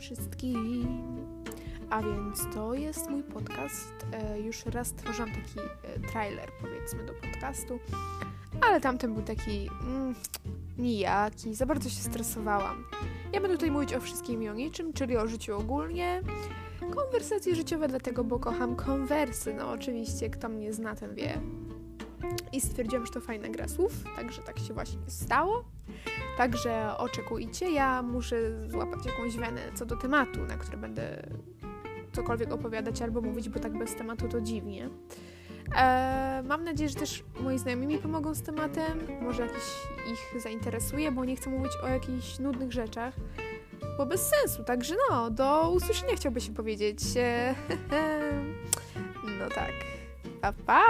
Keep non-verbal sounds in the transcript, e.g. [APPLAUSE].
wszystkim. A więc to jest mój podcast. E, już raz stworzyłam taki e, trailer, powiedzmy, do podcastu, ale tamten był taki mm, nijaki, za bardzo się stresowałam. Ja będę tutaj mówić o wszystkim i o niczym, czyli o życiu ogólnie. Konwersacje życiowe, dlatego, bo kocham konwersy. No, oczywiście, kto mnie zna, ten wie. I stwierdziłam, że to fajna gra słów, także tak się właśnie stało. Także oczekujcie, ja muszę złapać jakąś wenę co do tematu, na który będę cokolwiek opowiadać albo mówić, bo tak bez tematu to dziwnie. Eee, mam nadzieję, że też moi znajomi mi pomogą z tematem, może jakiś ich zainteresuje, bo nie chcę mówić o jakichś nudnych rzeczach, bo bez sensu, także no, do usłyszenia chciałby się powiedzieć. Eee, [LAUGHS] no tak. Pa, pa!